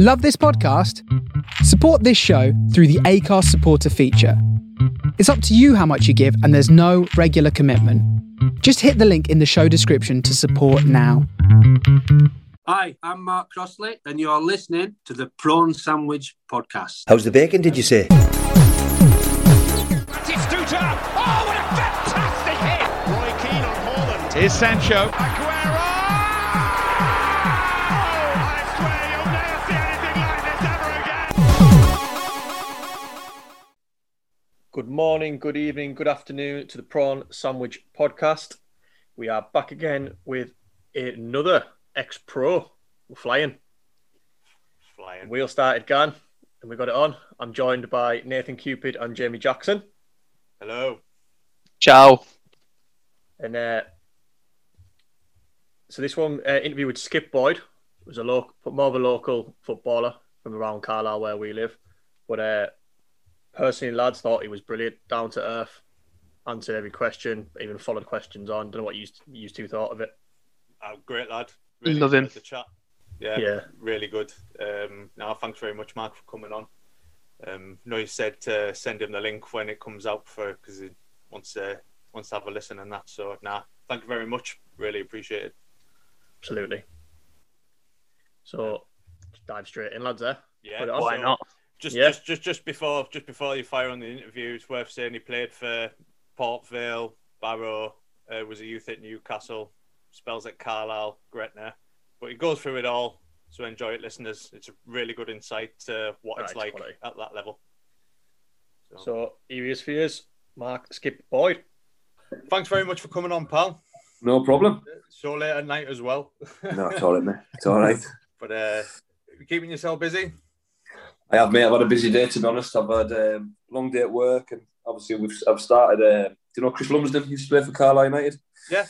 Love this podcast? Support this show through the Acast supporter feature. It's up to you how much you give, and there's no regular commitment. Just hit the link in the show description to support now. Hi, I'm Mark Crossley, and you're listening to the Prawn Sandwich Podcast. How's the bacon, did you say? Batistuta! Oh, what a fantastic hit! Roy Keane on Holland. Here's Sancho. Good morning, good evening, good afternoon to the Prawn Sandwich Podcast. We are back again with another ex pro. We're flying. Flying. Wheel started gone, and we got it on. I'm joined by Nathan Cupid and Jamie Jackson. Hello. Ciao. And uh, so this one uh, interview with Skip Boyd was a local, more of a local footballer from around Carlisle where we live. But uh, personally, lads thought he was brilliant, down to earth, answered every question, even followed questions on. Don't know what you you two thought of it. Uh, great lad. Love him. enjoyed The chat. Yeah, Yeah. really good. Um, now, thanks very much, Mark, for coming on. Um, no, you said to send him the link when it comes out for because he wants to wants to have a listen and that. So, nah, thank you very much. Really appreciate it. Absolutely. So dive straight in, lads. Eh? Yeah, Put it. Why so not? Just, Yeah. just, just, just before, just before you fire on the interview, it's worth saying he played for Port Vale, Barrow, uh, was a youth at Newcastle, spells at Carlisle, Gretna, but he goes through it all. So enjoy it, listeners. It's a really good insight to what it's like quality. at that level. So, So here he is for years, Mark Skip Boyd. thanks very much for coming on, pal. No problem. So late at night as well. No, it's all right, mate. It's all right. but uh, keeping yourself busy. I have, mate. I've had a busy day, to be honest. I've had a um, long day at work, and obviously we've I've started. Uh, do you know Chris Lumsden used to play for Carlisle United? Yeah.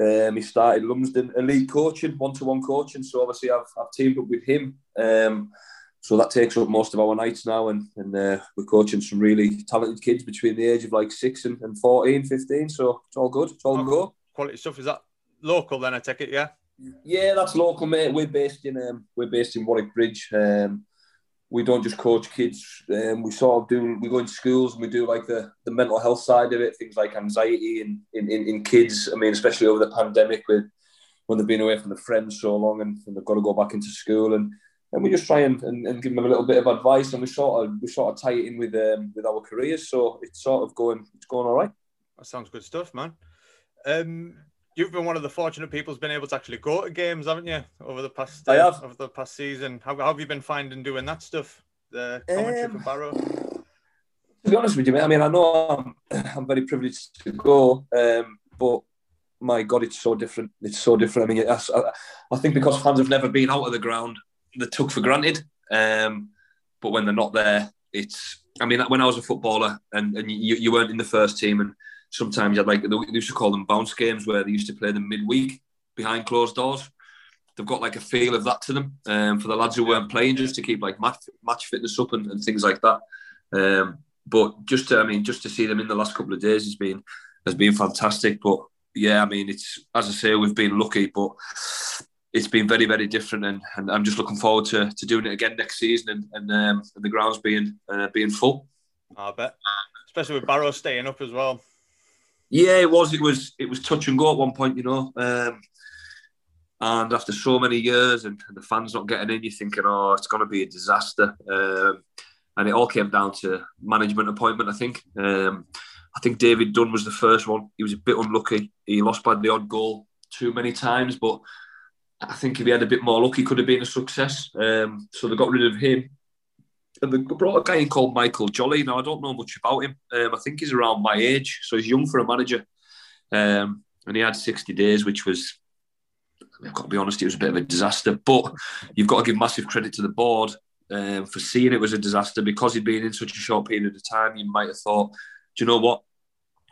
Um, he started Lumsden elite coaching, one-to-one coaching. So obviously I've, I've teamed up with him. Um, so that takes up most of our nights now, and, and uh, we're coaching some really talented kids between the age of like six and, and 14, 15. So it's all good. It's all Oh. go. Quality stuff. Is that local? Then I take it. Yeah. Yeah, that's local, mate. We're based in um, we're based in Warwick Bridge. Um, we don't just coach kids. Um, we sort of do. We go into schools and we do like the, the mental health side of it, things like anxiety in, in, in, kids. I mean, especially over the pandemic, with when they've been away from their friends so long and, and they've got to go back into school, and, and we just try and, and, and give them a little bit of advice, and we sort of we sort of tie it in with um, with our careers. So it's sort of going it's going all right. That sounds good stuff, man. Um, you've been one of the fortunate people who's been able to actually go to games, haven't you, over the past I have. over the past season? How, how have you been finding doing that stuff? The commentary Um, for Barrow. to be honest with you, mate, I mean, I know I'm, I'm very privileged to go, um, but my God, it's so different. It's so different. I mean, I, I think because fans have never been out of the ground, they're took for granted. Um, but when they're not there, it's. I mean, when I was a footballer and, and you, you weren't in the first team, and sometimes had like they used to call them bounce games where they used to play them midweek behind closed doors. They've got like a feel of that to them um, for the lads who weren't playing, just to keep like match, match fitness up and, and things like that. Um, but just to, I mean, just to see them in the last couple of days has been has been fantastic. But yeah, I mean, it's as I say, we've been lucky, but it's been very, very different, and, and I'm just looking forward to, to doing it again next season, and and, um, and the grounds being uh, being full. I bet, especially with Barrow staying up as well. Yeah, it was. It was. It was touch and go at one point, you know. Um, and after so many years, and, the fans not getting in, you're thinking, oh, it's going to be a disaster. Um, and it all came down to management appointment. I think. Um, I think David Dunn was the first one. He was a bit unlucky. He lost by the odd goal too many times, but I think if he had a bit more luck, he could have been a success. Um, so they got rid of him. And they brought a guy in called Michael Jolly. Now, I don't know much about him. Um, I think he's around my age, so he's young for a manager. Um, and he had 60 days, which was, I've got to be honest, it was a bit of a disaster. But you've got to give massive credit to the board um, for seeing it was a disaster because he'd been in such a short period of time. You might have thought, do you know what?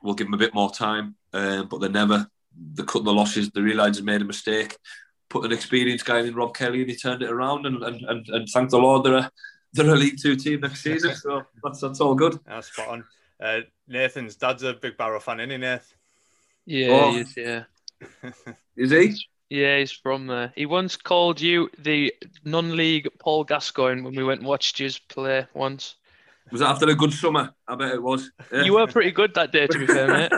We'll give him a bit more time. Um, but they never. They cut the losses. They realised they made a mistake. Put an experienced guy in Rob Kelly, and he turned it around. And and, and, and thank the Lord, they're a they're a League Two team next season. So that's that's all good. That's spot on. Uh, Nathan's dad's a big Barrow fan, isn't he, Nath? Yeah, Oh. he is, yeah. Is he? Yeah, he's from there. He once called you the non-league Paul Gascoigne when we went and watched you play once. Was that after a good summer? I bet it was. Yeah. You were pretty good that day, to be fair, mate.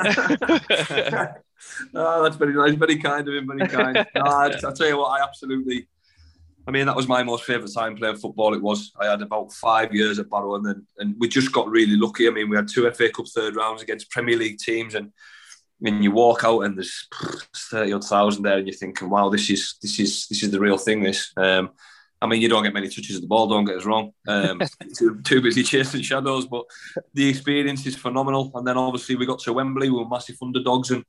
oh, that's very nice, very kind of him, very kind. no, I, I tell you what, I absolutely. I mean, that was my most favourite time playing football. It was. I had about five years at Barrow, and then and we just got really lucky. I mean, we had two FA Cup third rounds against Premier League teams, and when you walk out and there's thirty odd thousand there, and you're thinking, "Wow, this is this is this is the real thing." This. Um, I mean, you don't get many touches of the ball. Don't get us wrong. Um, too, too busy chasing shadows, but the experience is phenomenal. And then obviously we got to Wembley. We were massive underdogs, and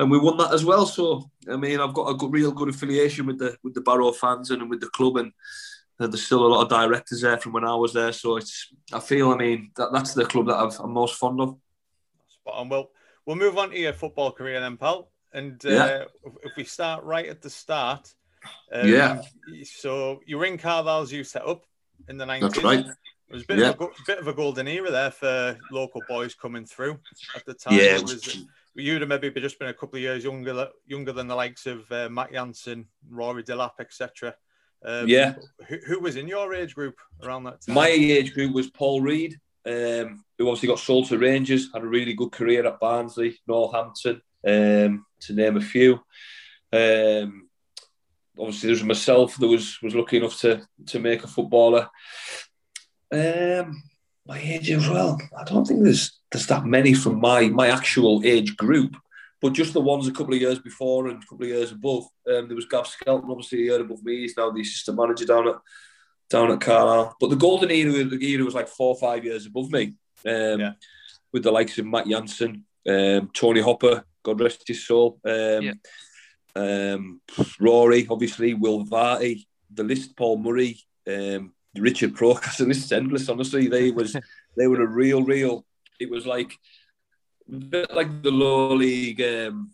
and we won that as well. So I mean, I've got a good, real good affiliation with the with the Barrow fans and with the club, and there's still a lot of directors there from when I was there. So it's I feel I mean that that's the club that i am most fond of. Spot on. Well, we'll move on to your football career then, pal. And uh, yeah. if we start right at the start, um, yeah. So you were in Carlisle's you set up in the 90s. That's right. It was a bit, yeah. of a, bit of a golden era there for local boys coming through at the time. Yeah, it was, you'd have maybe just been a couple of years younger, younger than the likes of uh, Matt Jansen, Rory Delap, etc. Um, yeah. Who, who, was in your age group around that time? My age group was Paul Reid, um, who obviously got sold to Rangers, had a really good career at Barnsley, Northampton, um, to name a few. Um, obviously, there was myself that was was lucky enough to to make a footballer. Um, my age as well. I don't think there's there's that many from my my actual age group, but just the ones a couple of years before and a couple of years above. Um, there was Gav Skelton, obviously a year above me. He's now the assistant manager down at down at Carlisle. But the golden era, the era was like four or five years above me. Um, yeah. With the likes of Matt Jansen, um, Tony Hopper, God rest his soul. Um, yeah. um, Rory, obviously, Will Varty, the list, Paul Murray, um, Richard Prokas, and list is endless. Honestly, they was they were a real, real. It was like a bit like the low league um,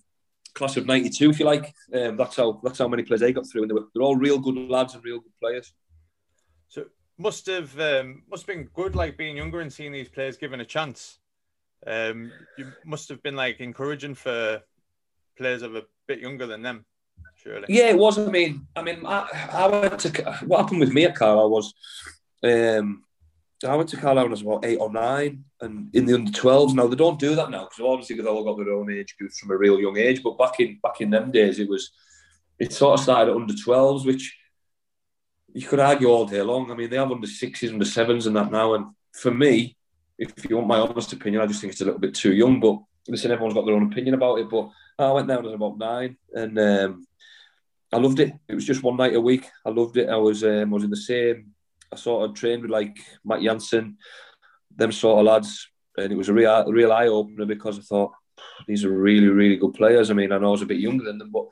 class of '92, if you like. Um, that's how that's how many players they got through, and they were they're all real good lads and real good players. So must have um, must have been good, like being younger and seeing these players given a chance. Um, you must have been like encouraging for players of a bit younger than them, surely. Yeah, it was. I mean, I mean, I, I went to what happened with me at Carlisle was, um, I went to Carlisle when I was about eight or nine, and in the under 12s. Now they don't do that now because obviously they've all got their own age groups from a real young age. But back in back in them days, it was it sort of started at under 12s, which you could argue all day long. I mean, they have under sixes, under sevens, and that now. And for me, if you want my honest opinion, I just think it's a little bit too young. But listen, everyone's got their own opinion about it. But I went down as about nine, and um, I loved it. It was just one night a week. I loved it. I was um, I was in the same. I sort of trained with like Matt Jansen, them sort of lads, and it was a real real eye opener because I thought these are really really good players. I mean, I know I was a bit younger than them, but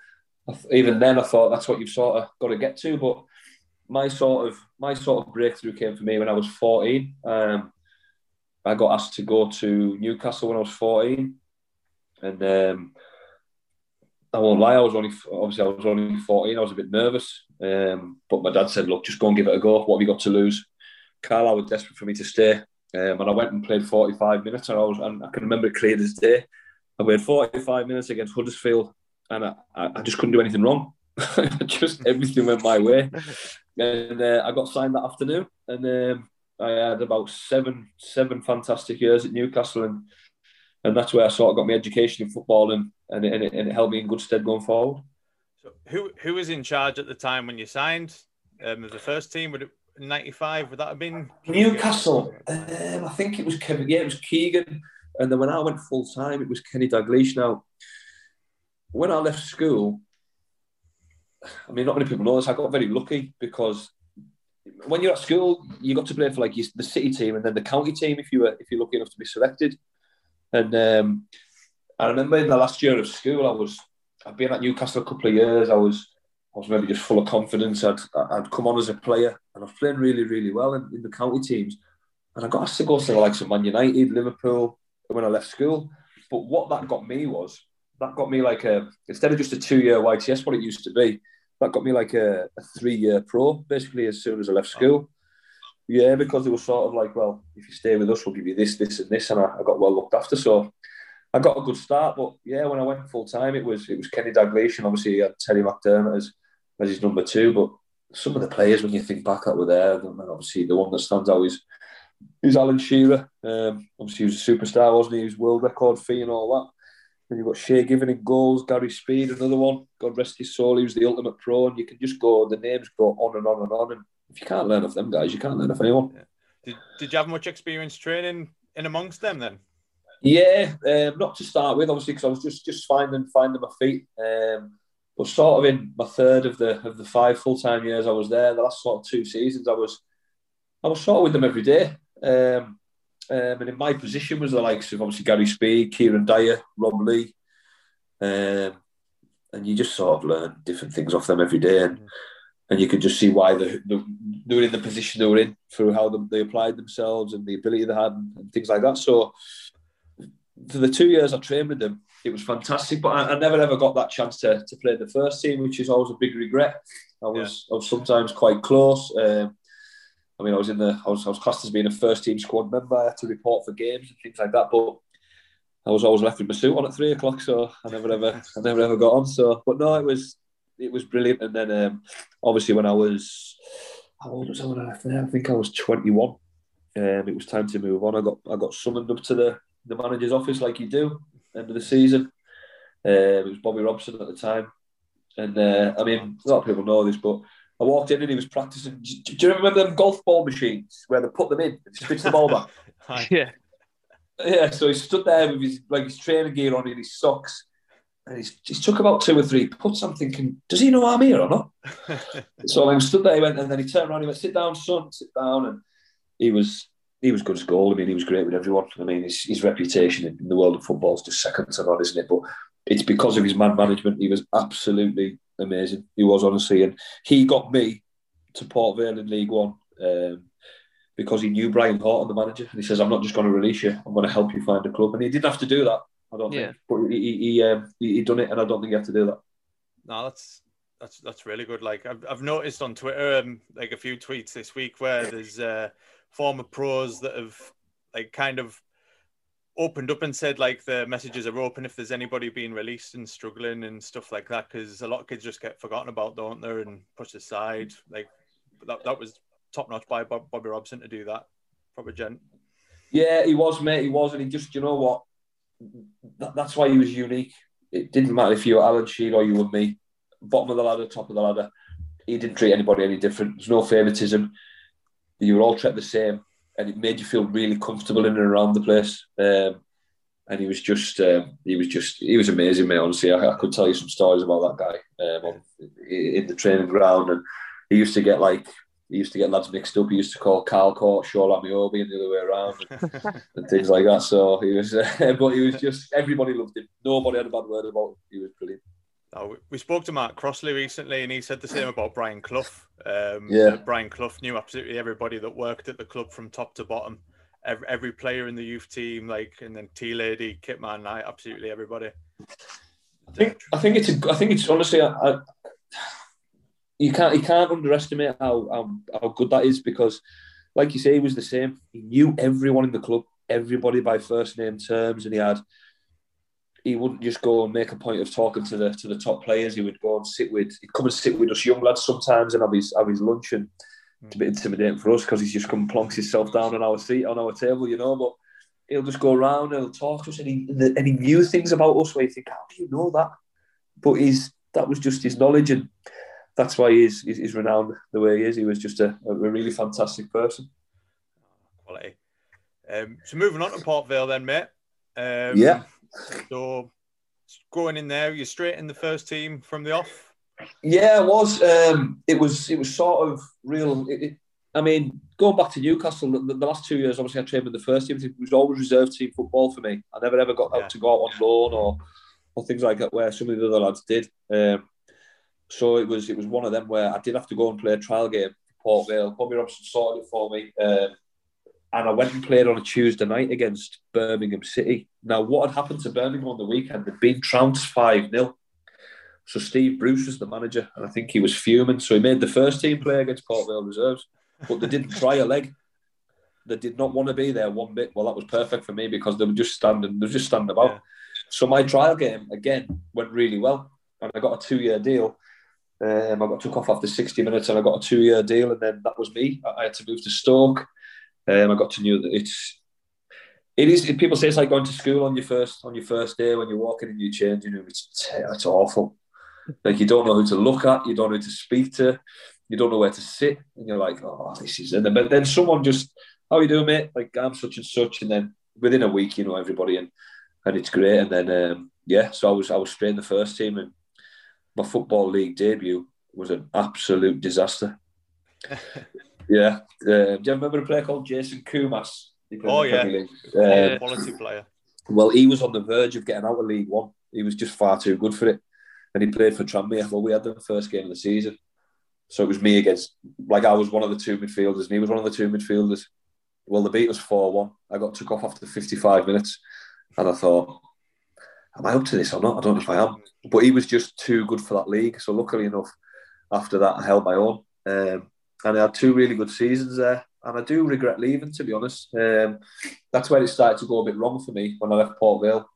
even then I thought that's what you've sort of got to get to. But my sort of my sort of breakthrough came for me when I was 14. Um, I got asked to go to Newcastle when I was 14, and um, I won't lie, I was only obviously I was only 14. I was a bit nervous, um, but my dad said, "Look, just go and give it a go. What have you got to lose?" Carlisle was desperate for me to stay, um, and I went and played 45 minutes. And I was, and I can remember it clear as day. I played 45 minutes against Huddersfield, and I, I just couldn't do anything wrong. just everything went my way, and uh, I got signed that afternoon, and um, I had about seven seven fantastic years at Newcastle, and and that's where I sort of got my education in football, and and it, and it, and it held me in good stead going forward. So who who was in charge at the time when you signed um, the first team? Would it '95? Would that have been Newcastle? Um, I think it was Kevin. Yeah, it was Keegan. And then when I went full time, it was Kenny Dalglish. Now, when I left school, I mean, not many people know this. I got very lucky because when you're at school, you got to play for like the city team and then the county team if you were if you're lucky enough to be selected. And um, I remember in the last year of school, I was I'd been at Newcastle a couple of years. I was I was maybe just full of confidence. I'd I'd come on as a player and I was playing really really well in, in the county teams. And I got asked to go to the likes of Man United, Liverpool when I left school. But what that got me was that got me like a instead of just a two year YTS, what it used to be, that got me like a, a three year pro basically as soon as I left school. Yeah, because it was sort of like, well, if you stay with us, we'll give you this, this, and this, and I, I got well looked after. So I got a good start. But yeah, when I went full time, it was it was Kenny Dalglish, and obviously he had Terry McDermott as as his number two. But some of the players, when you think back that were there, and obviously the one that stands out is is Alan Shearer. Um, obviously, he was a superstar, wasn't he? He was world record fee and all that. Then you've got Shay Given in goals, Gary Speed, another one. God rest his soul, he was the ultimate pro, and you can just go, the names go on and on and on. And if you can't learn off them guys, you can't learn off anyone. Yeah. Did, did you have much experience training in amongst them then? Yeah, um, not to start with, obviously, because I was just just finding finding my feet. Um, but sort of in my third of the of the five full time years I was there, the last sort of two seasons, I was I was sort of with them every day. Um, um, and in my position was the likes of obviously Gary Speed, Kieran Dyer, Rob Lee. Um, and you just sort of learn different things off them every day. And, and you could just see why they, they, were in the position they were in through how they, they applied themselves and the ability they had and, and, things like that. So for the two years I trained with them, it was fantastic. But I, I, never ever got that chance to, to play the first team, which is always a big regret. I was yeah. I was sometimes quite close. Um, I mean, I was in the, I was, I was classed as being a first team squad member. I had to report for games and things like that. But I was always left with my suit on at three o'clock, so I never ever, I never ever got on. So, but no, it was, it was brilliant. And then, um, obviously, when I was, how old was I when I left there? I think I was twenty one. Um, it was time to move on. I got, I got summoned up to the, the manager's office like you do end of the season. Um, it was Bobby Robson at the time, and uh, I mean, a lot of people know this, but I walked in and he was practicing. Do, do you remember them golf ball machines where they put them in and spits the ball back? yeah. Yeah, so he stood there with his like his training gear on and his socks. And he's, he's took about two or three puts. I'm thinking, does he know I'm here or not? so I stood there, he went, and then he turned around, he went, sit down, son, sit down. And he was he was good as gold. I mean, he was great with everyone. I mean, his, his reputation in the world of football is just second to none, isn't it? But it's because of his man management. He was absolutely amazing. He was honestly, and he got me to Port Vale in League One um, because he knew Brian Horton, the manager, and he says, "I'm not just going to release you. I'm going to help you find a club." And he didn't have to do that. I don't yeah. think, but he he, um, he, he done it, and I don't think he had to do that. No, that's that's that's really good. Like I've, I've noticed on Twitter, um, like a few tweets this week where there's uh, former pros that have like kind of opened up and said like the messages are open if there's anybody being released and struggling and stuff like that because a lot of kids just get forgotten about don't they and pushed aside like that, that was top notch by Bob, Bobby Robson to do that proper gent yeah he was mate he was and he just you know what that, that's why he was unique. It didn't matter if you were Alan Shearer or you were me. Bottom of the ladder top of the ladder. He didn't treat anybody any different. There's no favoritism. You were all treated the same and it made you feel really comfortable in and around the place. Um, and he was just, um, he was just, he was amazing, mate. Honestly, I, I, could tell you some stories about that guy um, on, in the training ground, and he used to get like, he used to get lads mixed up. He used to call Carl Cort Shola Ameobi and the other way around, and, and things like that. So he was, uh, but he was just, everybody loved him. Nobody had a bad word about him. He was brilliant. Oh, we spoke to Mark Crossley recently, and he said the same about Brian Clough. Um, yeah, Brian Clough knew absolutely everybody that worked at the club from top to bottom. Every, every player in the youth team, like, and then T Lady, Kitman, I absolutely everybody. I think I think it's a, I think it's honestly I, I, you can't you can't underestimate how, how how good that is because, like you say, he was the same. He knew everyone in the club, everybody by first name terms, and he had he wouldn't just go and make a point of talking to the to the top players. He would go and sit with, he'd come and sit with us young lads sometimes and have his have his lunch, and it's a bit intimidating for us because he's just come plonks himself down on our seat on our table, you know. But he'll just go around and he'll talk to us, and he and he knew things about us where you think, how do you know that? But he's that was just his knowledge, and that's why he's he's, renowned the way he is. He was just a, a really fantastic person. Quality. Um, so moving on to Port Vale then, mate. Um, yeah. So going in there, you're straight in the first team from the off. Yeah, it was. Um, it was. It was sort of real. It, it, I mean, going back to Newcastle, the, the, last two years, obviously, I trained with the first team. It was always reserve team football for me. I never ever got yeah. out to go out on loan or or things like that, where some of the other lads did. Um, so it was it was one of them where I did have to go and play a trial game for Port Vale. Bobby Robson sorted it for me. Um, and I went and played on a Tuesday night against Birmingham City. Now, what had happened to Birmingham on the weekend? They'd been trounced 5 0. So Steve Bruce was the manager, and I think he was fuming. So he made the first team play against Port Vale reserves, but they didn't try a leg. They did not want to be there one bit. Well, that was perfect for me because they were just standing, they were just standing about. Yeah. So my trial game again went really well, and I got a two-year deal. Um, I got took off after 60 minutes, and I got a two-year deal, and then that was me. I, I had to move to Stoke. Um, I got to know that it's it is. People say it's like going to school on your first on your first day when you're walking in your changing room. It's it's awful. Like you don't know who to look at, you don't know who to speak to, you don't know where to sit, and you're like, oh, this is. And then, but then someone just, how you doing, mate? Like I'm such and such, and then within a week, you know everybody, and and it's great. And then um, yeah, so I was I was straight in the first team, and my football league debut was an absolute disaster. yeah, uh, do you remember a player called Jason Koumas? He played in Oh, yeah. League. Yeah. Um, Quality player. well, he was on the verge of getting out of League One. He was just far too good for it. And he played for Tranmere. Well, we had the first game of the season. So it was me against, like, I was one of the two midfielders, and he was one of the two midfielders. Well, the beat was 4 1. I got took off after 55 minutes. And I thought, am I up to this or not? I don't know if I am. But he was just too good for that league. So luckily enough, after that, I held my own. Um, and I had two really good seasons there. And I do regret leaving, to be honest. Um, that's where it started to go a bit wrong for me when I left Port Vale.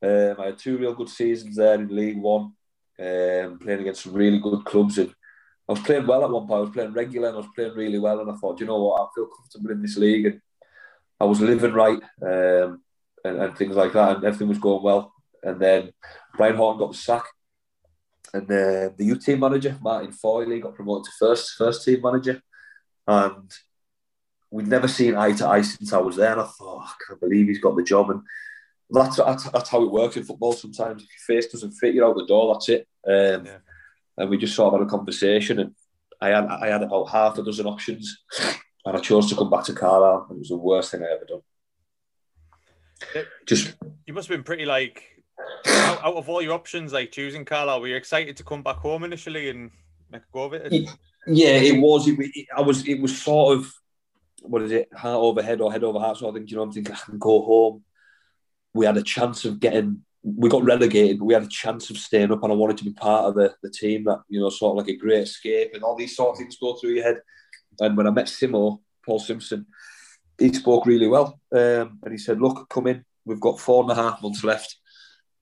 Um, I had two real good seasons there in League One, um, playing against some really good clubs. And I was playing well at one point. I was playing regular and I was playing really well. And I thought, you know what, I feel comfortable in this league. And I was living right um, and, and things like that. And everything was going well. And then Brian Horton got the sack. And uh, the youth team manager, Martin Foyle, got promoted to first first team manager. And we'd never seen eye to eye since I was there. And I thought, I can't believe he's got the job. And that's, that's, that's how it works in football sometimes. If your face doesn't fit, you're out the door, that's it. Um, Yeah. And we just sort of had a conversation. And I had, I had about half a dozen options. And I chose to come back to Carlisle. And it was the worst thing I ever done. Just You must have been pretty like out, out of all your options, like choosing Carlisle. Were you excited to come back home initially and make a go of it? Yeah. It was. It, it- I was. It was sort of what is it? Heart over head or head over heart sort of thing. You know, I'm thinking I can go home. We had a chance of getting. We got relegated, but we had a chance of staying up, and I wanted to be part of the, the team. That you know, sort of like a great escape, and all these sort of things go through your head. And when I met Simo, Paul Simpson, he spoke really well, um, and he said, "Look, come in. We've got four and a half months left.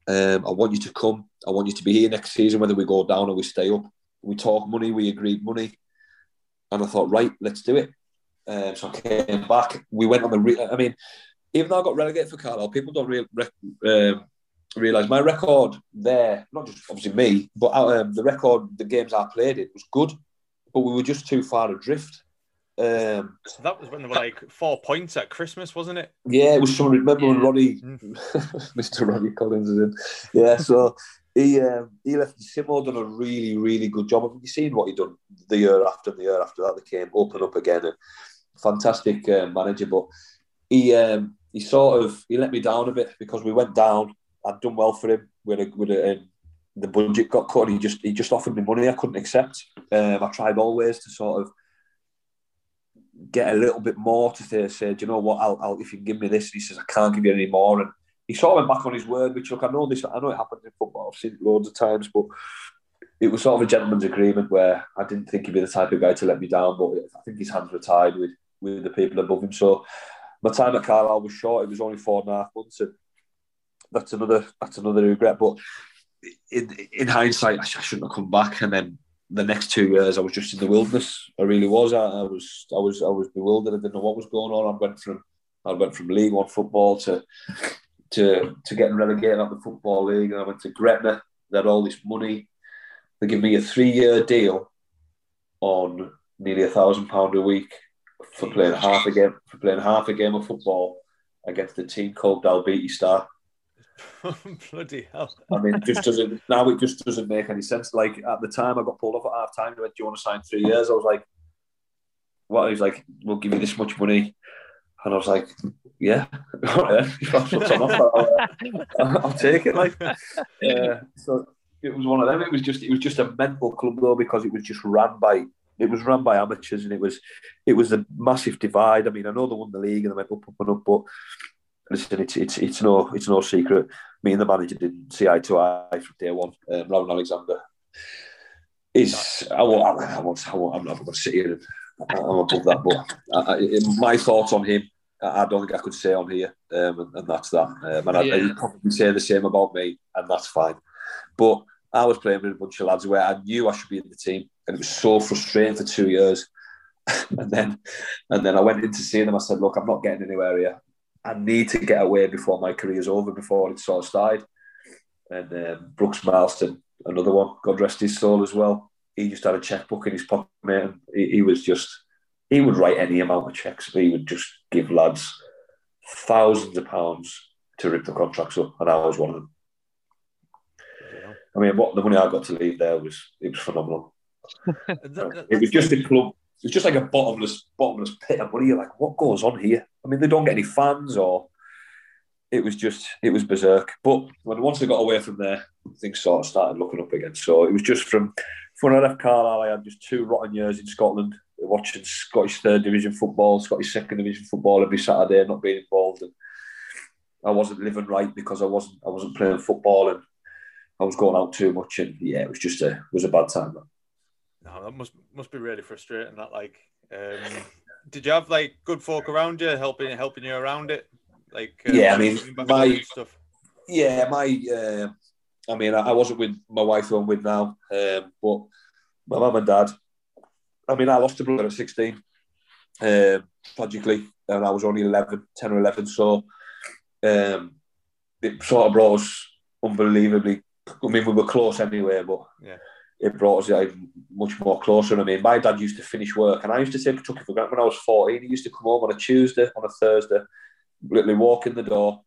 Um, I want you to come. I want you to be here next season, whether we go down or we stay up. We talk money. We agreed money, and I thought, right, let's do it. Um, so I came back. We went on the. Re- I mean, even though I got relegated for Carlisle, people don't re- re- um, realize my record there. Not just obviously me, but um, the record, the games I played in was good, but we were just too far adrift. Um, So that was when they were like four points at Christmas, wasn't it? yeah, it was something. Remember when Mm. Mr. Roddy Collins is in? Yeah, so he um, he left. Simo done a really really good job. Have you seen what he done the year after the year after that? They came up and up again. And fantastic uh, manager, but he um, he sort of he let me down a bit because we went down. I'd done well for him. With a, with a, um, the budget got cut. And he just he just offered me money I couldn't accept. Um, I tried always to sort of get a little bit more to say, say do you know what, I'll, I'll if you can give me this. And he says, I can't give you any more. And he sort of went back on his word, which look, I know this, I know it happens in football, I've seen it loads of times, but it was sort of a gentleman's agreement where I didn't think he'd be the type of guy to let me down, but I think his hands were tied with, with the people above him. So my time at Carlisle was short, it was only four and a half months, and that's another that's another regret. But in in hindsight, I, sh- I shouldn't have come back. And then the next two years, I was just in the wilderness. I really was. I, I was I was I was bewildered. I didn't know what was going on. I went from I went from League One football to to to getting relegated out of the football league, and I went to Gretna. They had all this money. They give me a three year deal on nearly a thousand pound a week for playing half a game for playing half a game of football against a team called Dalbeattie Star. Bloody hell. I mean, just doesn't now. It just doesn't make any sense. Like at the time, I got pulled off at half time. They went, "Do you want to sign three years?" I was like, "What?" He was like, "We'll give you this much money," and I was like, "Yeah, I'll, uh, I'll take it." Like, yeah. So it was one of them. It was just, it was just a mental club though because it was just ran by. It was run by amateurs, and it was, it was a massive divide. I mean, I know they won the league and they went up, up and up, but listen, it's it's it's no it's no secret. Me and the manager didn't see eye to eye from day one. Um, Rowan Alexander is I won't I won't, I won't, I won't I'm not going to sit here and I'm above that. But I, I, my thoughts on him, I don't think I could say on here, um, and, and, that's that. Um, and yeah. I, probably say the same about me, and that's fine. But I was playing with a bunch of lads where I knew I should be in the team, and it was so frustrating for two years. and then, and then I went in to see them. I said, "Look, I'm not getting anywhere here. I need to get away before my career's over, before it sort of started." And um, Brooks Mileson, another one, God rest his soul as well. He just had a checkbook in his pocket, and he, he was just he would write any amount of checks. He would just give lads thousands of pounds to rip the contracts up, and I was one of them. I mean, what the money I got to leave there was it was phenomenal. it was just a club. It was just like a bottomless, bottomless pit of money. You're like, what goes on here? I mean, they don't get any fans, or it was just, it was berserk. But when once they got away from there, things sort of started looking up again. So it was just from when I left Carlisle, I had just two rotten years in Scotland, watching Scottish third division football, Scottish second division football every Saturday, not being involved, and I wasn't living right because I wasn't, I wasn't playing football and I was going out too much, and yeah, it was just a it was a bad time. No, that must must be really frustrating. That like, um, did you have like good folk around you helping helping you around it? Like, uh, yeah, I mean, my stuff. Yeah, my. Uh, I mean, I, I, wasn't with my wife who I'm with now, um, but my mum and dad. I mean, I lost a brother at 16, um, tragically, and I was only 11, 10 or 11. So um, it sort of brought us unbelievably I mean, we were close anyway, but yeah. It brought us like, much more closer. I mean, my dad used to finish work, and I used to take Kentucky for granted when I was 14. He used to come home on a Tuesday, on a Thursday, literally walk in the door,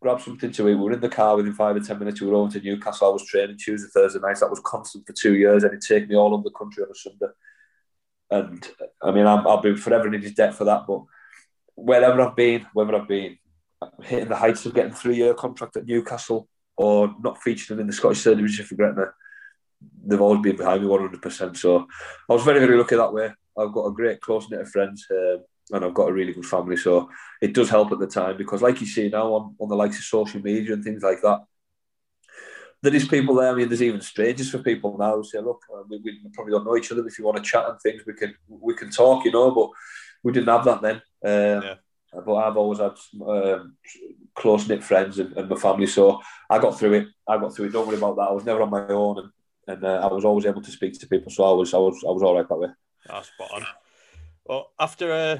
grab something to eat. We were in the car within five or 10 minutes. We were over to Newcastle. I was training Tuesday, Thursday nights. That was constant for two years, and he'd take me all over the country on a Sunday. And I mean, i will be forever in his debt for that. But wherever I've been, wherever I've been, hitting the heights of getting a three year contract at Newcastle, or not featuring in the Scottish Third Division for Gretna, they've always been behind me 100%. So I was very, very lucky that way. I've got a great close knit of friends um, and I've got a really good family. So it does help at the time because, like you see now on, on the likes of social media and things like that, there is people there. I mean, there's even strangers for people now who say, "Look, uh, we, we, probably don't know each other. If you want to chat and things, we can we can talk, you know." But we didn't have that then. Um, yeah. But I've always had um, close knit friends and, and, my family. So I got through it. I got through it. Don't worry about that. I was never on my own, and, and uh, I was always able to speak to people. So I was I was I was all right that way. That's spot on. Well, after uh,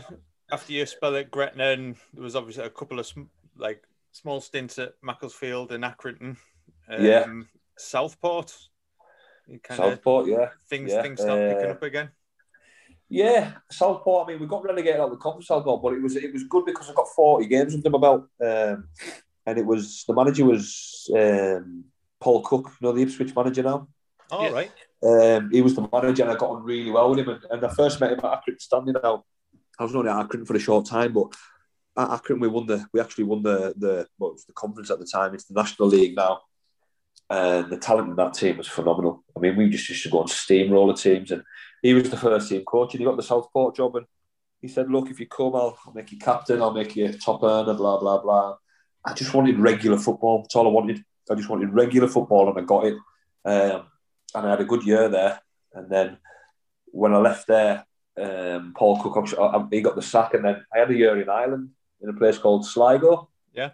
after your spell at Gretna, and there was obviously a couple of sm- like small stints at Macclesfield and Accrington. Um, yeah. Southport. Southport, yeah. Things yeah. things start uh, picking up again. Yeah, Southport. I mean, we got relegated out of the conference, Southport, but it was it was good because I got forty games under my belt, um, and it was the manager was um, Paul Cook, you know the Ipswich manager now. All yeah. right. Um, he was the manager, and I got on really well with him. And, and I first met him at Accrington Stanley. Now, I was only at Accrington for a short time, but at Accrington we won the we actually won the the well, the conference at the time. It's the National League now, and the talent in that team was phenomenal. I mean, we just used to go on steamroller teams and he was the first team coach and he got the Southport job and he said, look, if you come, I'll, I'll make you captain, I'll make you top earner, blah, blah, blah. I just wanted regular football. That's all I wanted. I just wanted regular football and I got it. Um, and I had a good year there. And then when I left there, um, Paul Cook, he got the sack. And then I had a year in Ireland in a place called Sligo. Yeah.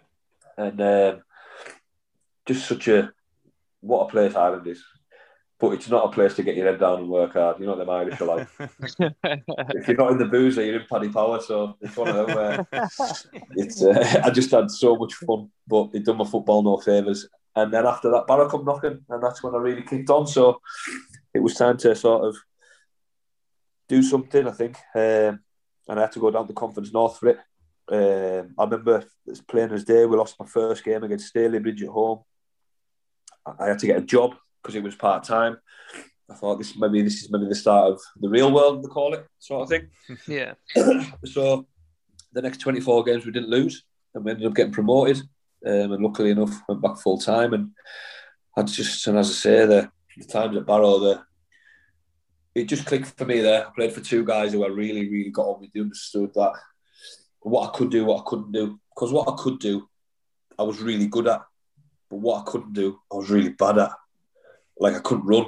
And um, just such a, what a place Ireland is but it's not a place to get your head down and work hard. You know what the Irish are like. if you're not in the boozer, you're in Paddy Power. So it's one of them where it's. Uh, I just had so much fun, but it done my football no favours. And then after that, Barrow come knocking, and that's when I really kicked on. So it was time to sort of do something. I think, um, and I had to go down to Conference North for it. Um, I remember as plain as day, we lost my first game against Stalybridge at home. I had to get a job because it was part time. I thought this maybe this is maybe the start of the real world, they call it, sort of thing. Yeah. so the next 24 games we didn't lose and we ended up getting promoted. Um, and luckily enough, went back full time. And I just, and as I say, the, the times at Barrow, the, it just clicked for me there. I played for two guys who I really, really got on with. They understood that what I could do, what I couldn't do. Because what I could do, I was really good at. But what I couldn't do, I was really bad at like I couldn't run.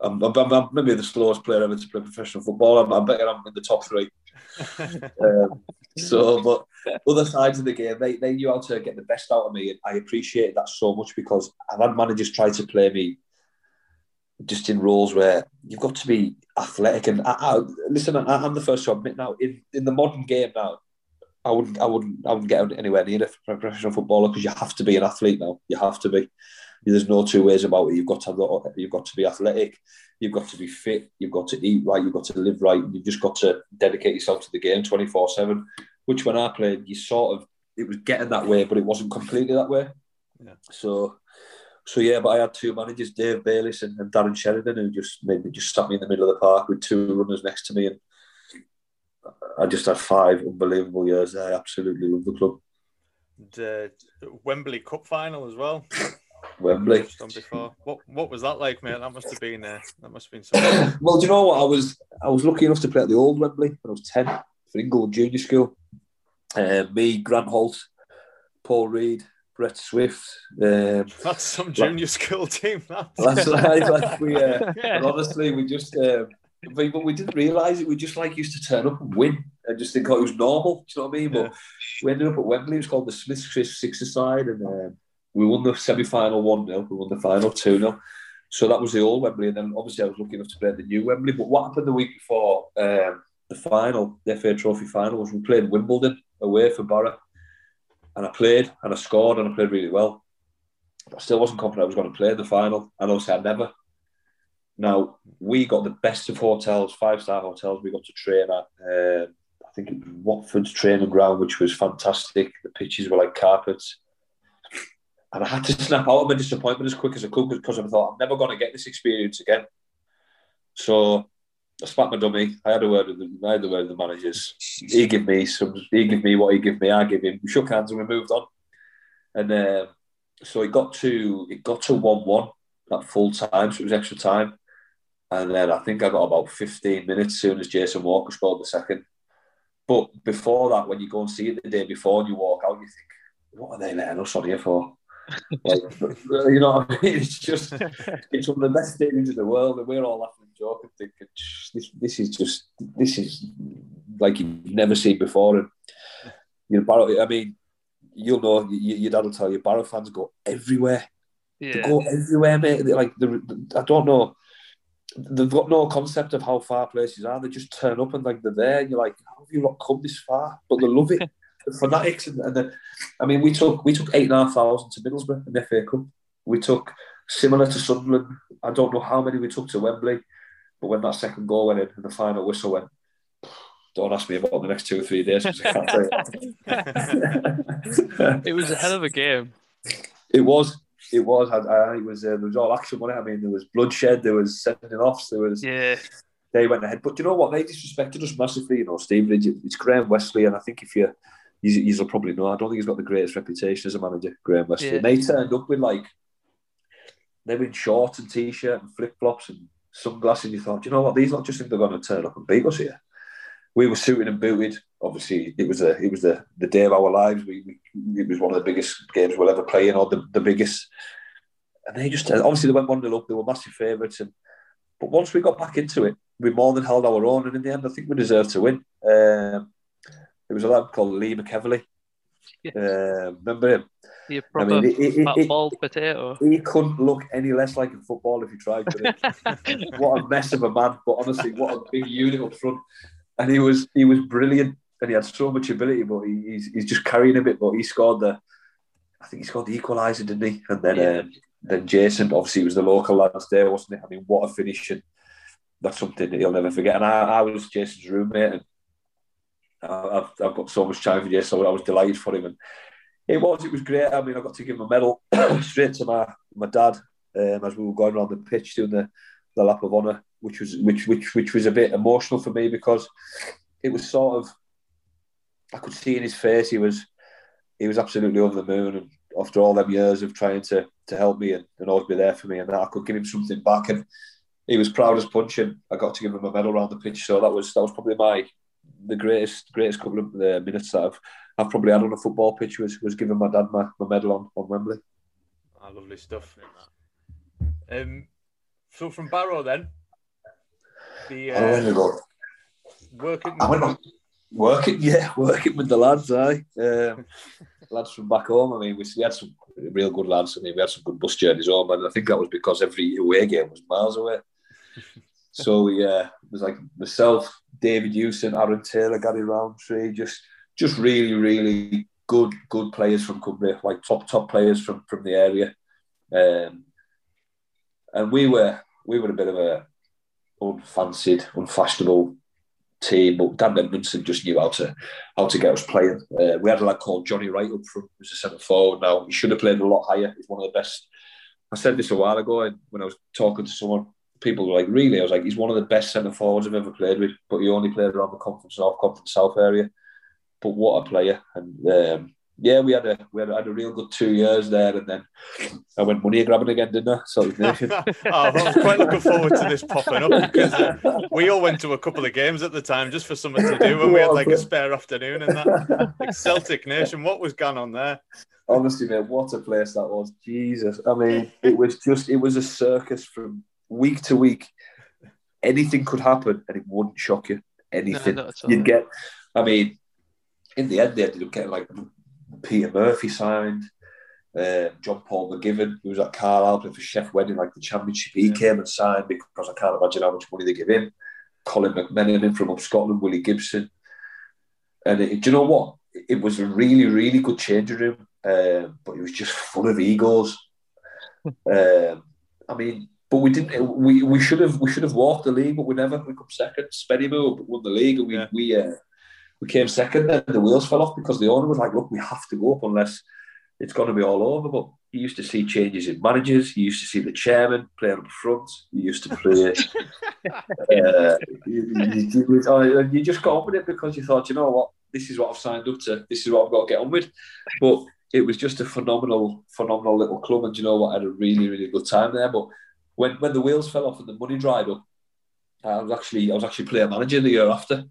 I'm, I'm, I'm, maybe the slowest player ever to play professional football. I'm, I bet I'm in the top three. Um, so, but other sides of the game, they, they knew how to get the best out of me. And I appreciate that so much because I've had managers try to play me just in roles where you've got to be athletic. And I, I, listen, I, am the first to admit now in, in the modern game now, I wouldn't, I wouldn't, I wouldn't get anywhere near a professional footballer because you have to be an athlete now. You have to be. There's no two ways about it. You've got to have, you've got to be athletic. You've got to be fit. You've got to eat right. You've got to live right. You've just got to dedicate yourself to the game 24 seven. Which when I played, you sort of it was getting that way, but it wasn't completely that way. Yeah. So, so yeah, but I had two managers, Dave Bayliss and, and Darren Sheridan, who just made me just sat me in the middle of the park with two runners next to me, and I just had five unbelievable years. I absolutely love the club. The uh, Wembley Cup final as well. Wembley. Done before. What what was that like, mate? That must have been uh, that must have been something. well, do you know what? I was I was lucky enough to play at the old Wembley when I was ten for Inglewood Junior School. Uh, me, Grant Holt, Paul Reid, Brett Swift. Um, that's some junior like, school team. That. That's right. Like we, uh, yeah. honestly, we just. Um, but we didn't realise it. We just like used to turn up and win and just think oh, it was normal. Do you know what I mean? But we ended up at Wembley. It was called the Smith Six Side, and um, we won the semi final 1 0, we won the final 2 0. So that was the old Wembley. And then obviously I was lucky enough to play the new Wembley. But what happened the week before um, the final, the FA Trophy final, was we played Wimbledon away for Borough. And I played and I scored and I played really well. I still wasn't confident I was going to play the final. And obviously I never. Now, we got the best of hotels, five star hotels. We got to train at, uh, I think, Watford's training ground, which was fantastic. The pitches were like carpets and I had to snap out of my disappointment as quick as I could because I thought I'm never going to get this experience again. So I spat my dummy. I had a word with the, I had a word with the managers. He gave me some. He gave me what he gave me. I gave him. We shook hands and we moved on. And uh, so it got to it got to one one at full time. So it was extra time. And then I think I got about 15 minutes as soon as Jason Walker scored the second. But before that, when you go and see it the day before and you walk out, you think, what are they letting us on here for? Like, you know, what I mean? it's just it's one of the best stadiums in the world, and we're all laughing and joking, thinking this this is just this is like you've never seen before. And you know, Barrow, I mean, you'll know your dad will tell you, Barrow fans go everywhere. Yeah. They go everywhere, mate. They're like I don't know. They've got no concept of how far places are. They just turn up and like they're there, and you're like, how have you not come this far? But they love it. The fanatics, and, and the, I mean, we took we took eight and a half thousand to Middlesbrough in the FA Cup. We took similar to Sunderland. I don't know how many we took to Wembley, but when that second goal went in and the final whistle went, don't ask me about the next two or three days. it. it was a hell of a game. It was. It was. I, I, it was. Uh, there was all action on it. I mean, there was bloodshed. There was sending offs. There was. Yeah. They went ahead, but you know what? They disrespected us massively. You know, Steve. It's Graham Westley, and I think if you he's, will probably know. I don't think he's got the greatest reputation as a manager, Graham Westley. Yeah. they turned up with like they were in shorts and t-shirt and flip flops and sunglasses. And you thought, you know what? These not just think they're going to turn up and beat us here. We were suited and booted. Obviously, it was a it was the, the day of our lives. We, we it was one of the biggest games we'll ever play in, or the, the biggest. And they just obviously they went one 0 up. They were massive favourites, and but once we got back into it, we more than held our own. And in the end, I think we deserved to win. Um, there was a lad called Lee McEvilly. Yeah. Uh, remember him? Proper I mean, he, he, he, bald potato. He couldn't look any less like a football if he tried. what a mess of a man! But honestly, what a big unit up front. And he was he was brilliant, and he had so much ability. But he, he's he's just carrying a bit. But he scored the, I think he scored the equaliser, didn't he? And then yeah. um, then Jason, obviously, was the local lads there, wasn't it? I mean, what a finish! And that's something that he'll never forget. And I, I was Jason's roommate, and I've, I've got so much time for you, so I was delighted for him. And it was, it was great. I mean, I got to give him a medal straight to my my dad um, as we were going around the pitch doing the, the lap of honour, which was which which which was a bit emotional for me because it was sort of I could see in his face he was he was absolutely over the moon and after all them years of trying to to help me and, and always be there for me and that I could give him something back and he was proud as punch and I got to give him a medal around the pitch so that was that was probably my the greatest greatest couple of uh, minutes that I've, I've probably had on a football pitch was, was giving my dad my, my medal on, on Wembley. Oh, lovely stuff. Um, so from Barrow then, the I went uh, to go. working. I went on working, yeah, working with the lads, aye. Um, lads from back home. I mean, we, we had some real good lads. I mean, we had some good bus journeys home, and I think that was because every away game was miles away. so we, uh, it was like myself, David Hewson, Aaron Taylor, Gary Roundtree, just just really, really good, good players from Cumbria, like top top players from from the area. Um, and we were we were a bit of a unfancied, unfashionable team, but Darren Edmondson just knew how to how to get us playing. Uh, we had a lad called Johnny Wright up front, who's a centre forward now. He should have played a lot higher. He's one of the best. I said this a while ago when I was talking to someone. People were like, really? I was like, he's one of the best centre forwards I've ever played with, but he only played around the Conference North, Conference South area. But what a player! And um, yeah, we had a we had, had a real good two years there, and then I went money grabbing again, didn't I? So oh, I was quite looking forward to this popping up because uh, we all went to a couple of games at the time just for something to do when we had like a spare afternoon and that. Like Celtic Nation, what was going on there? Honestly, mate, what a place that was! Jesus, I mean, it was just it was a circus from week to week. Anything could happen, and it wouldn't shock you. Anything all. you'd get. I mean, in the end, they ended up getting like Peter Murphy signed, uh, John Paul McGovern, who was at Carlisle playing for Sheff Wednesday, like the championship. He Yeah. came and signed because I can't imagine how much money they give him. Colin McMenamin from up Scotland, Willie Gibson. And it, do you know what? It was a really, really good changing room, uh, but it was just full of egos. um, I mean, but we didn't. We, we should have we should have walked the league, but we never. We come second. Spennymoor won the league, and we Yeah. we uh, we came second. Then the wheels fell off because the owner was like, "Look, we have to go up unless it's going to be all over." But you used to see changes in managers. You used to see the chairman playing up front. You used to play. uh, you, you, you, you just got on with it because you thought, you know what, this is what I've signed up to. This is what I've got to get on with. But it was just a phenomenal, phenomenal little club, and you know what, I had a really, really good time there. But when when the wheels fell off and the money dried up, I was actually I was actually player manager the year after.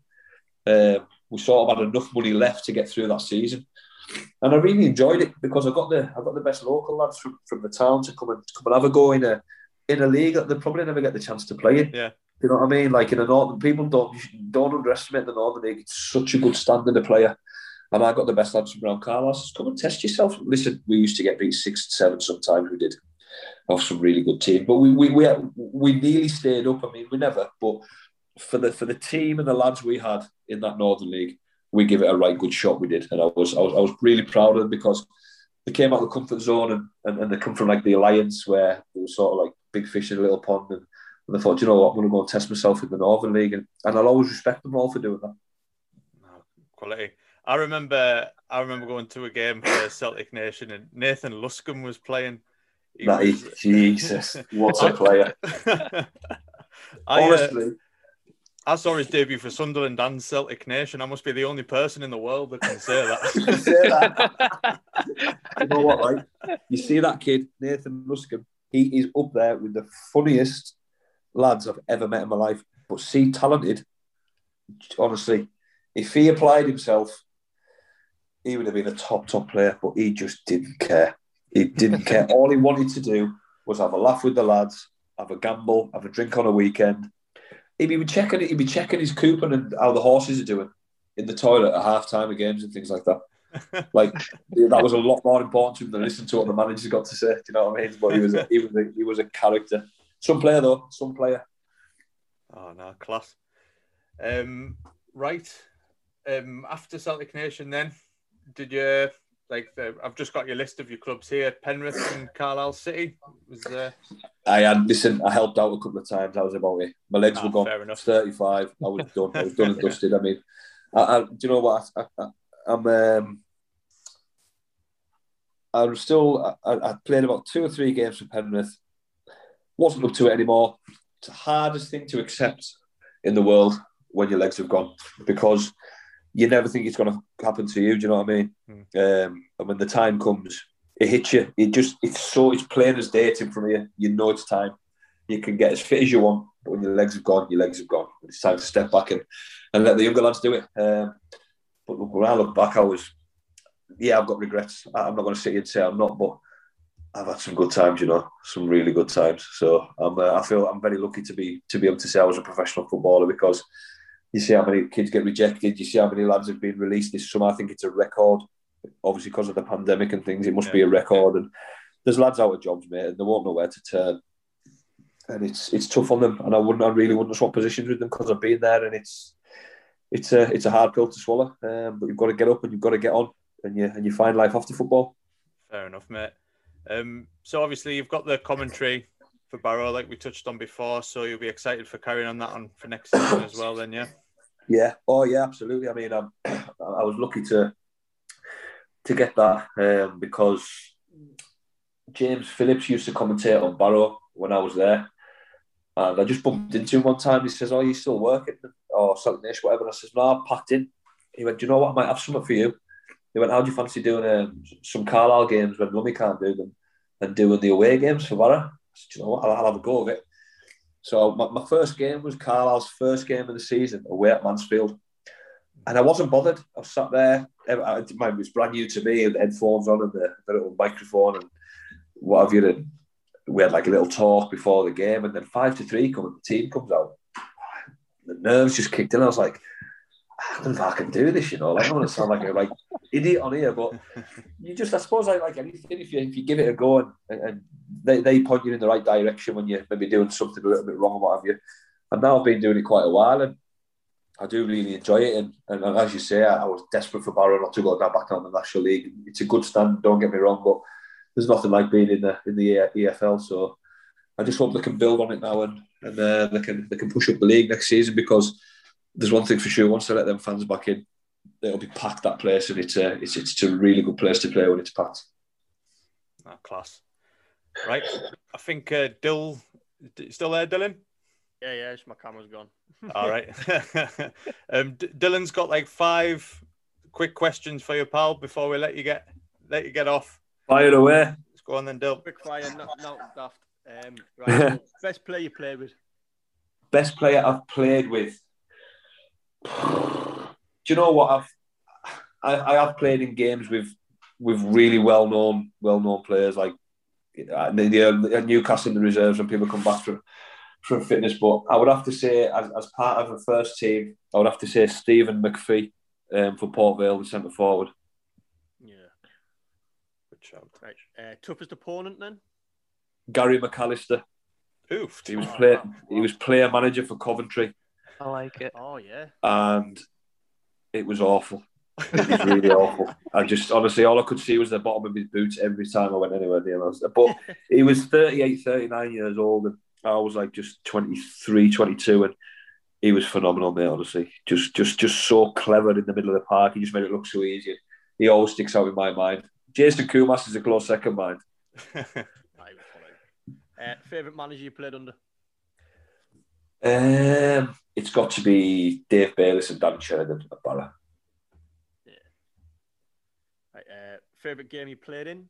Um, we sort of had enough money left to get through that season, and I really enjoyed it because I got the I got the best local lads from, from the town to come and come and have a go in a in a league that they probably never get the chance to play in. Yeah. You know what I mean? Like in the northern, people don't don't underestimate the northern league. It's such a good standard of player. And I got the best lads from around Carlisle. So come and test yourself. Listen, we used to get beat six seven sometimes. We did off some really good team, but we we we, we nearly stayed up. I mean, we never. But for the for the team and the lads we had in that Northern League, we give it a right good shot. We did, and I was I was, I was really proud of them because they came out of the comfort zone and, and, and they come from like the alliance where it was sort of like big fish in a little pond and. And I thought, you know what, I'm going to go and test myself in the Northern League, and, and I'll always respect them all for doing that. Quality. I remember I remember going to a game for Celtic Nation and Nathan Luscombe was playing. He That was- is, Jesus, what a player! I, uh, Honestly, I saw his debut for Sunderland and Celtic Nation. I must be the only person in the world that can say that. say that. you know what, right? You see that kid, Nathan Luscombe, he is up there with the funniest lads I've ever met in my life. But see, talented, honestly, if he applied himself, he would have been a top, top player, but he just didn't care. He didn't care. All he wanted to do was have a laugh with the lads, have a gamble, have a drink on a weekend. He'd be checking it. he'd be checking his coupon and how the horses are doing in the toilet at half time of games and things like that. Like that was a lot more important to him than listening to what the manager's got to say. Do you know what I mean? But he was a, he was a, he was a character. Some player though, some player. oh no, class. Um, right. Um, after Celtic Nation, then did you like? The, I've just got your list of your clubs here: Penrith and Carlisle City. Was uh, I had listen. I helped out a couple of times. I was about it. My legs Ah, were gone. fair enough. Thirty-five. I was done. I was done and dusted. I mean, I, I, do you know what? I, I, I'm. Um, I was still. I, I played about two or three games for Penrith. Wasn't up to it anymore. It's the hardest thing to accept in the world when your legs have gone because you never think it's going to happen to you. Do you know what I mean? Um, and when the time comes, it hits you. It just it's so it's plain as day. It's in front of you. You know it's time. You can get as fit as you want, but when your legs have gone, your legs have gone. It's time to step back and, and let the younger lads do it. Um, but look, when I look back, I was yeah, I've got regrets. I'm not going to sit here and say I'm not, but I've had some good times, you know, some really good times. So I'm, uh, I feel I'm very lucky to be to be able to say I was a professional footballer because you see how many kids get rejected. You see how many lads have been released this summer. I think it's a record, obviously because of the pandemic and things. It must Yeah. be a record, and there's lads out of jobs, mate, and they won't know where to turn. And it's it's tough on them, and I wouldn't, I really wouldn't swap positions with them because I've been there, and it's it's a it's a hard pill to swallow. Um, but you've got to get up and you've got to get on, and you and you find life after football. Fair enough, mate. Um, so obviously you've got the commentary for Barrow, like we touched on before. So you'll be excited for carrying on that on for next season as well, then, yeah. Yeah. Oh, yeah. Absolutely. I mean, I'm, I was lucky to to get that um, because James Phillips used to commentate on Barrow when I was there, and I just bumped into him one time. He says, "Oh, you still working?" Or something ish, whatever. And I says, "No, I'm packed in." He went, "Do you know what? I might have something for you." He went, "How do you fancy doing um, some Carlisle games when Lummy can't do them, and doing the away games for Barrow?" I said, "Do you know? I'll, I'll have a go of it." So my, my first game was Carlisle's first game of the season away at Mansfield. And I wasn't bothered. I was sat there. It was brand new to me, and the headphones on and the, the little microphone and what have you. And we had like a little talk before the game. And then five to three come the team comes out. The nerves just kicked in. I was like, I don't know if I can do this, you know. Like, I don't want to sound like a like idiot on here, but you just, I suppose, like, like anything, if you if you give it a go and, and they, they point you in the right direction when you're maybe doing something a little bit wrong or what have you. And now I've been doing it quite a while, and I do really enjoy it. And, and, and as you say, I, I was desperate for Barrow not to go down back on the National League. It's a good stand, don't get me wrong, but there's nothing like being in the in the EFL. So I just hope they can build on it now and and uh, they can they can push up the league next season because there's one thing for sure. Once they let them fans back in, it'll be packed that place, and it's a it's it's a really good place to play when it's packed. Ah, class. Right. I think uh, Dill, still there, Dylan? Yeah, yeah, it's my camera's gone. All right. um, D- Dylan's got like five quick questions for you, pal, before we let you get let you get off. Fire away. Let's go on then, Dill. Quick fire, not, not daft. Um, right, best player you played with? Best player I've played with. Do you know what I've I, I have played in games with with really well known well known players like uh, the, the, Newcastle in the reserves when people come back from from fitness. But I would have to say, as, as part of the first team, I would have to say Stephen McPhee um, for Port Vale, the centre forward. Yeah. Good shout. Right. Uh, toughest opponent then? Gary McAllister. Oof. He was Oh, play, he was player manager for Coventry, I like it. Oh yeah. and it was awful. It was really awful. I just honestly, all I could see was the bottom of his boots every time I went anywhere near him. But he was 38, 39 years old, and I was like just 23, 22, and he was phenomenal, mate. Honestly, just, just, just so clever in the middle of the park. He just made it look so easy. He always sticks out in my mind. Jason Koumas is a close second mind. Uh, favorite manager you played under? Um, it's got to be Dave Bayliss and Dan Sheridan at Barra. Right, uh, favorite game you played in?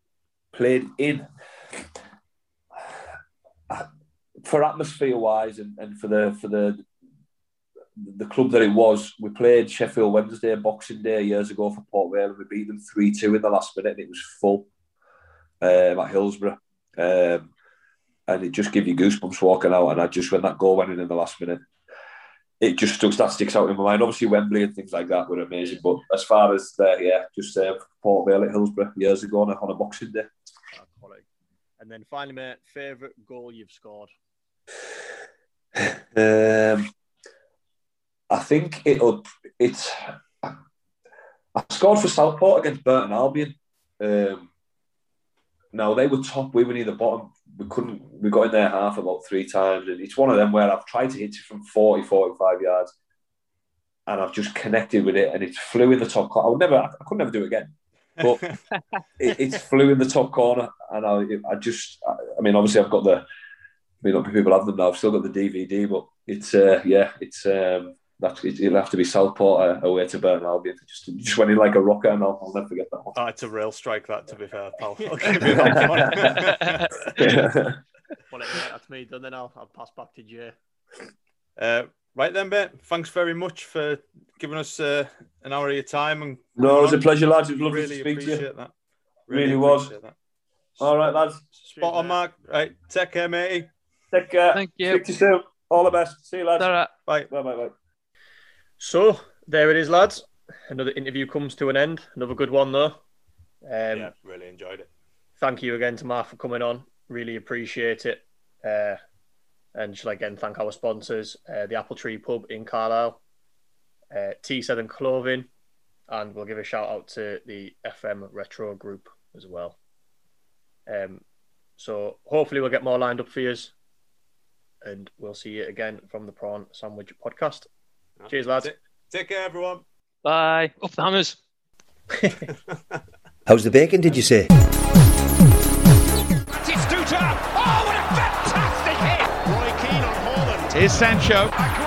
Played in for atmosphere wise and, and for the for the the club that it was, we played Sheffield Wednesday Boxing Day years ago for Port Vale and we beat them 3 2 in the last minute and it was full um, at Hillsborough. Um, and it just gave you goosebumps walking out. And I just, when that goal went in in the last minute, it just stuck, that sticks out in my mind. Obviously, Wembley and things like that were amazing. But as far as there, yeah, just uh, Port Vale at Hillsborough years ago on a, on a Boxing Day. And then finally, mate, favorite goal you've scored? Um, I think it'll. It's. I scored for Southport against Burton Albion. Um, now they were top. We were near the bottom. We couldn't. We got in their half about three times, and it's one of them where I've tried to hit it from 40, 45 yards, and I've just connected with it, and it flew in the top corner. I would never. I could never do it again. But it, it flew in the top corner, and I, I just. I, I mean, obviously, I've got the. I mean, not many people have them now. I've still got the DVD, but it's uh, yeah, it's um, that's it, it'll have to be Southport uh, away to Burton Albion. It Just just went in like a rocket, and I'll, I'll never forget that one. Oh, it's a real strike, that, to be fair, pal. I'll give you that one. Well, mate, that's me done. Then I'll, I'll pass back to Jay. uh, right then, mate. Thanks very much for giving us uh, an hour of your time. And no, it was a pleasure, lads. It was lovely really to speak to appreciate you. that. Really was. That. All right, lads. Spot on, Mark. Right, take care, matey. Take care. Thank you. Speak to you soon. All the best. See you, lads. All right. Bye. Bye, bye, bye. So there it is, lads. Another interview comes to an end. Another good one, though. Um, yeah, really enjoyed it. Thank you again to Mark for coming on. Really appreciate it. Uh, and shall I again thank our sponsors, uh, the Apple Tree Pub in Carlisle, uh, T7 Clothing, and we'll give a shout out to the FM Retro Group as well. Um, so hopefully we'll get more lined up for you, and we'll see you again from the Prawn Sandwich Podcast. Cheers, lads. Take, take care, everyone. Bye. Up the hammers. How's the bacon, did you say? It's Duta. Oh, what a fantastic hit! Roy Keane on Holland. Here's Sancho. Aguero.